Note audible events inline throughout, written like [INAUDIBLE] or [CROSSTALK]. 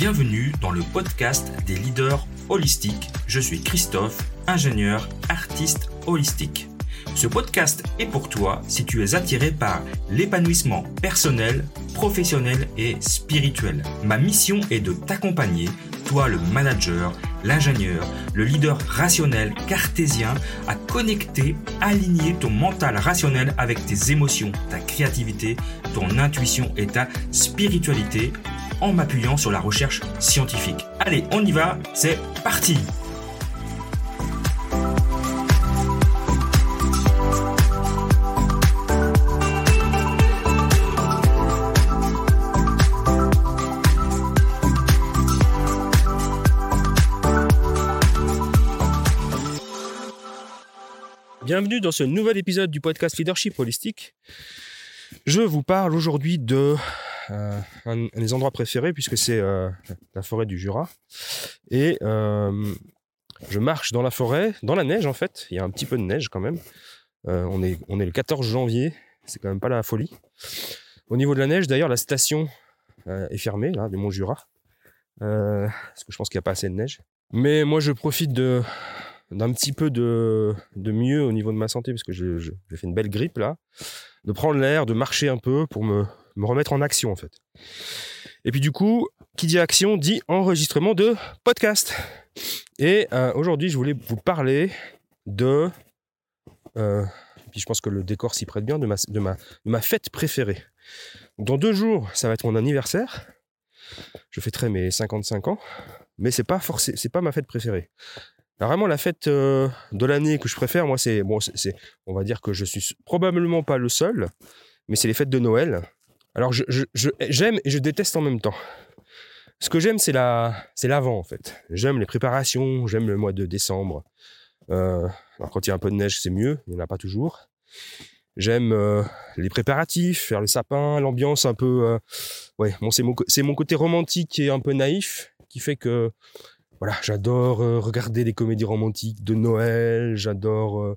Bienvenue dans le podcast des leaders holistiques. Je suis Christophe, ingénieur, artiste holistique. Ce podcast est pour toi si tu es attiré par l'épanouissement personnel, professionnel et spirituel. Ma mission est de t'accompagner, toi le manager, l'ingénieur, le leader rationnel cartésien, à connecter, aligner ton mental rationnel avec tes émotions, ta créativité, ton intuition et ta spiritualité en m'appuyant sur la recherche scientifique. Allez, on y va, c'est parti Bienvenue dans ce nouvel épisode du podcast Leadership Holistique. Je vous parle aujourd'hui de euh, un, des endroits préférés puisque c'est euh, la forêt du Jura. Et euh, je marche dans la forêt, dans la neige en fait. Il y a un petit peu de neige quand même. on, est, le 14 janvier, c'est quand même pas la folie. Au niveau de la neige, d'ailleurs, la station est fermée, là, du Mont Jura. parce que je pense qu'il n'y a pas assez de neige. Mais moi, je profite de, d'un petit peu de, de, mieux au niveau de ma santé, parce que j'ai fait une belle grippe là, de prendre l'air, de marcher un peu pour me, me remettre en action en fait. Et puis du coup, qui dit action dit enregistrement de podcast. Et euh, aujourd'hui, je voulais vous parler de... Euh, puis je pense que le décor s'y prête bien, de ma, de, ma, de ma fête préférée. Dans deux jours, ça va être mon anniversaire. Je fêterai mes 55 ans, mais c'est pas forcément, c'est pas ma fête préférée. Vraiment la fête euh, de l'année que je préfère, moi c'est bon, on va dire que je suis probablement pas le seul, mais c'est les fêtes de Noël. Alors j'aime et je déteste en même temps. Ce que j'aime, c'est la, c'est l'avant en fait. J'aime les préparations, j'aime le mois de décembre. Euh, alors quand il y a un peu de neige, c'est mieux, il n'y en a pas toujours. J'aime euh, les préparatifs, faire le sapin, l'ambiance un peu. Euh, ouais, c'est mon, côté romantique et un peu naïf qui fait que voilà, j'adore regarder des comédies romantiques de Noël, j'adore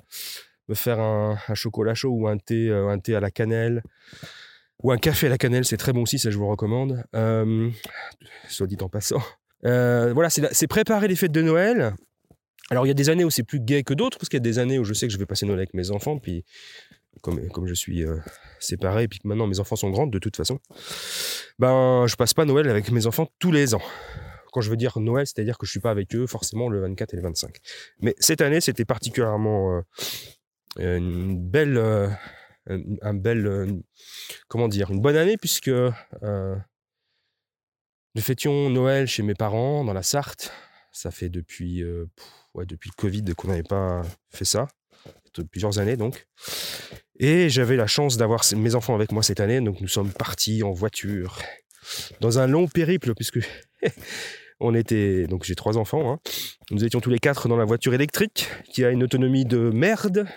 me faire un, un, chocolat chaud ou un thé, un thé à la cannelle ou un café à la cannelle, c'est très bon aussi, ça je vous recommande. Euh, soit dit en passant. Euh, voilà, c'est préparer les fêtes de Noël. Alors il y a des années où c'est plus gai que d'autres, parce qu'il y a des années où je sais que je vais passer Noël avec mes enfants, puis comme, comme je suis euh, séparé, et puis que maintenant mes enfants sont grands de toute façon, ben je passe pas Noël avec mes enfants tous les ans. Quand je veux dire Noël, c'est-à-dire que je suis pas avec eux forcément le 24 et le 25. Mais cette année, c'était particulièrement une belle un, bel, euh, comment dire, une bonne année puisque euh, nous fêtions Noël chez mes parents dans la Sarthe. Ça fait depuis, euh, ouais, depuis le Covid qu'on n'avait pas fait ça, plusieurs années donc. Et j'avais la chance d'avoir mes enfants avec moi cette année, donc nous sommes partis en voiture dans un long périple puisque [LAUGHS] on était donc j'ai trois enfants. Hein. Nous étions tous les quatre dans la voiture électrique qui a une autonomie de merde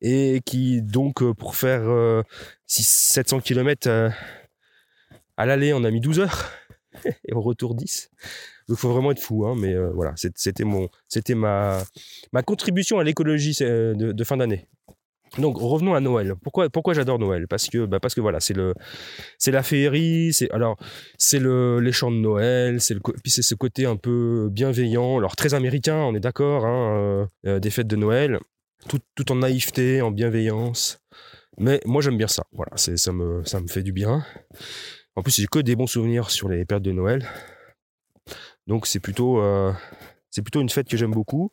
et qui donc euh, pour faire 700 euh, km euh, à l'aller on a mis 12 heures. [LAUGHS] Et au retour 10 donc il faut vraiment être fou hein, mais voilà. C'était mon c'était ma ma contribution à l'écologie de, fin d'année. Donc revenons à Noël. Pourquoi pourquoi j'adore Noël? Parce que bah parce que voilà c'est le c'est la féerie, c'est alors c'est le les chants de Noël, c'est le puis c'est ce côté un peu bienveillant, alors très américain, on est d'accord, hein, des fêtes de Noël tout, en naïveté, en bienveillance. Mais moi j'aime bien ça. Voilà, c'est ça me ça me fait du bien. En plus j'ai que des bons souvenirs sur les périodes de Noël. Donc c'est plutôt euh, c'est plutôt une fête que j'aime beaucoup.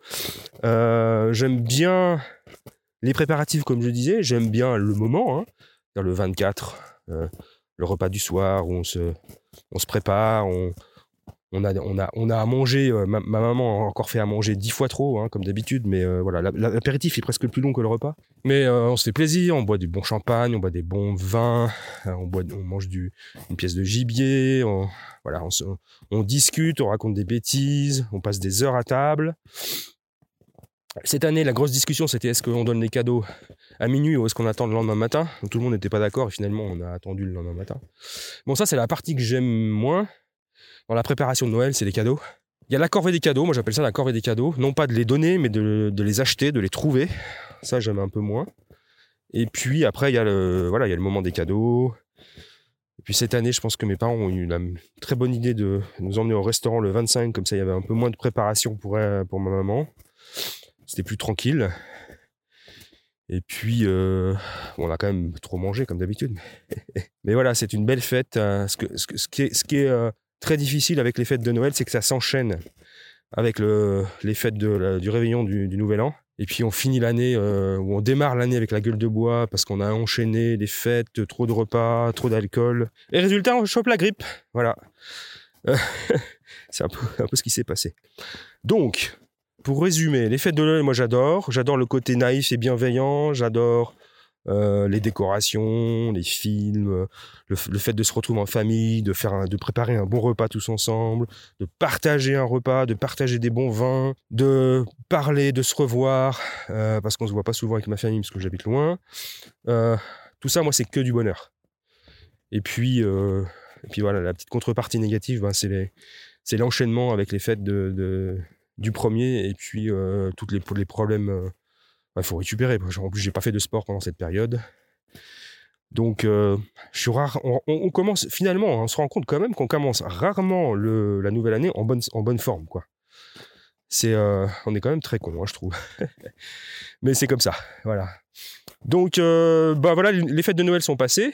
Euh, j'aime bien les préparatifs comme je disais. J'aime bien le moment, hein, le 24, euh, le repas du soir où on se on se prépare, on, on a, on a, on a à manger. Euh, ma, maman a encore fait à manger dix fois trop, hein, comme d'habitude. Mais euh, voilà, l'apéritif est presque plus long que le repas. Mais euh, on se fait plaisir. On boit du bon champagne, on boit des bons vins, on boit, on mange une pièce de gibier. On, voilà, on, on, discute, on raconte des bêtises, on passe des heures à table. Cette année, la grosse discussion, c'était est-ce qu'on donne les cadeaux à minuit ou est-ce qu'on attend le lendemain matin? Tout le monde n'était pas d'accord et finalement, on a attendu le lendemain matin. Bon, ça, c'est la partie que j'aime moins dans la préparation de Noël, c'est les cadeaux. Il y a la corvée des cadeaux, moi j'appelle ça la corvée des cadeaux. Non pas de les donner, mais de, les acheter, de les trouver. Ça, j'aime un peu moins. Et puis après, il y a le, voilà, il y a le moment des cadeaux. puis cette année, je pense que mes parents ont eu la très bonne idée de nous emmener au restaurant le 25, comme ça il y avait un peu moins de préparation pour, pour ma maman. C'était plus tranquille. Et puis, euh, on a quand même trop mangé comme d'habitude. [LAUGHS] Mais voilà, c'est une belle fête. Hein. Ce, ce, qui est, ce qui est euh, très difficile avec les fêtes de Noël, c'est que ça s'enchaîne avec le, les fêtes du réveillon du, Nouvel An. Et puis on finit l'année, euh, ou on démarre l'année avec la gueule de bois parce qu'on a enchaîné des fêtes, trop de repas, trop d'alcool. Et résultat, on chope la grippe. Voilà. [LAUGHS] c'est un peu, un peu ce qui s'est passé. Donc, pour résumer, les fêtes de Noël, moi j'adore. J'adore le côté naïf et bienveillant. J'adore euh, les décorations, les films, le, fait de se retrouver en famille, de faire, de préparer un bon repas tous ensemble, de partager un repas, de partager des bons vins, de parler, de se revoir, euh, parce qu'on se voit pas souvent avec ma famille parce que j'habite loin. Euh, tout ça, moi, c'est que du bonheur. Et puis, et puis voilà, la petite contrepartie négative, ben, c'est l'enchaînement avec les fêtes de du premier et puis euh, toutes les, les problèmes. Euh, il faut récupérer. En plus, j'ai pas fait de sport pendant cette période. Donc, euh, je suis rare. On, commence finalement, on se rend compte quand même qu'on commence rarement le, la nouvelle année en bonne, en bonne forme, quoi. C'est, on est quand même très con, hein, je trouve. [LAUGHS] Mais c'est comme ça, voilà. Donc, bah voilà, les fêtes de Noël sont passées.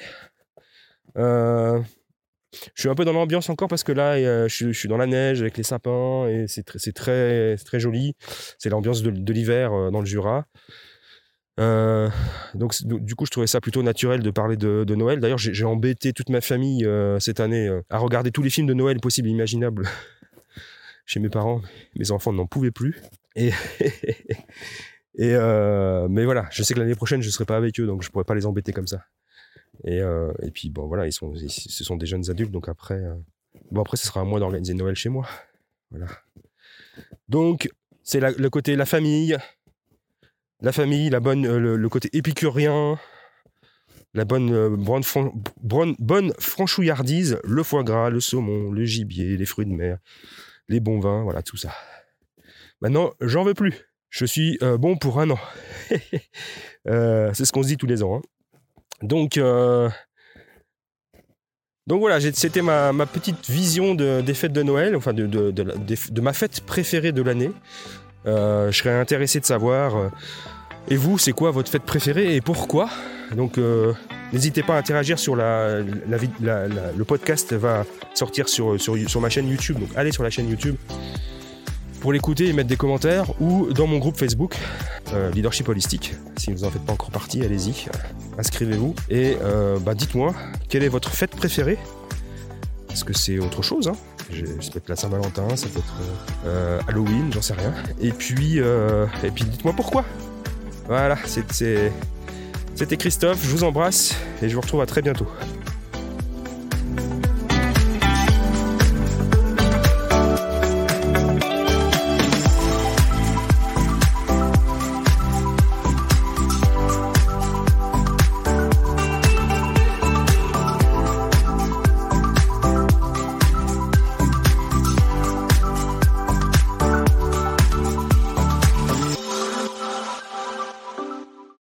Je suis un peu dans l'ambiance encore parce que là, je, suis dans la neige avec les sapins et c'est très, très, joli. C'est l'ambiance de, l'hiver euh, dans le Jura. Euh, donc, du coup, je trouvais ça plutôt naturel de parler de, Noël. D'ailleurs, j'ai embêté toute ma famille euh, cette année à regarder tous les films de Noël possibles et imaginables [LAUGHS] chez mes parents. Mes enfants n'en pouvaient plus. Et, [LAUGHS] mais voilà, je sais que l'année prochaine, je serai pas avec eux, donc je pourrais pas les embêter comme ça. Et, euh, et puis, bon, voilà, ils sont, ce sont des jeunes adultes, donc après, euh, bon, après, ce sera à moi d'organiser Noël chez moi. [LAUGHS] Voilà. Donc, c'est le côté la famille, la famille, la bonne, euh, le, côté épicurien, la bonne, bonne, bonne, franchouillardise, le foie gras, le saumon, le gibier, les fruits de mer, les bons vins, voilà, tout ça. Maintenant, j'en veux plus. Je suis bon pour un an. [LAUGHS] c'est ce qu'on se dit tous les ans. Hein. Donc, euh, donc voilà, c'était ma, petite vision des fêtes de Noël, enfin de, ma fête préférée de l'année. Euh, je serais intéressé de savoir, euh, et vous, c'est quoi votre fête préférée et pourquoi? Donc n'hésitez pas à interagir sur la, le podcast va sortir sur, ma chaîne YouTube. Donc allez sur la chaîne YouTube pour l'écouter et mettre des commentaires ou dans mon groupe Facebook Leadership Holistique. Si vous n'en faites pas encore partie, allez-y, inscrivez-vous et euh, bah, dites-moi quelle est votre fête préférée? Est-ce que c'est autre chose hein ça peut être la Saint-Valentin, ça peut être euh, Halloween, j'en sais rien. Et puis, et puis dites-moi pourquoi. Voilà, c'était Christophe, je vous embrasse et je vous retrouve à très bientôt.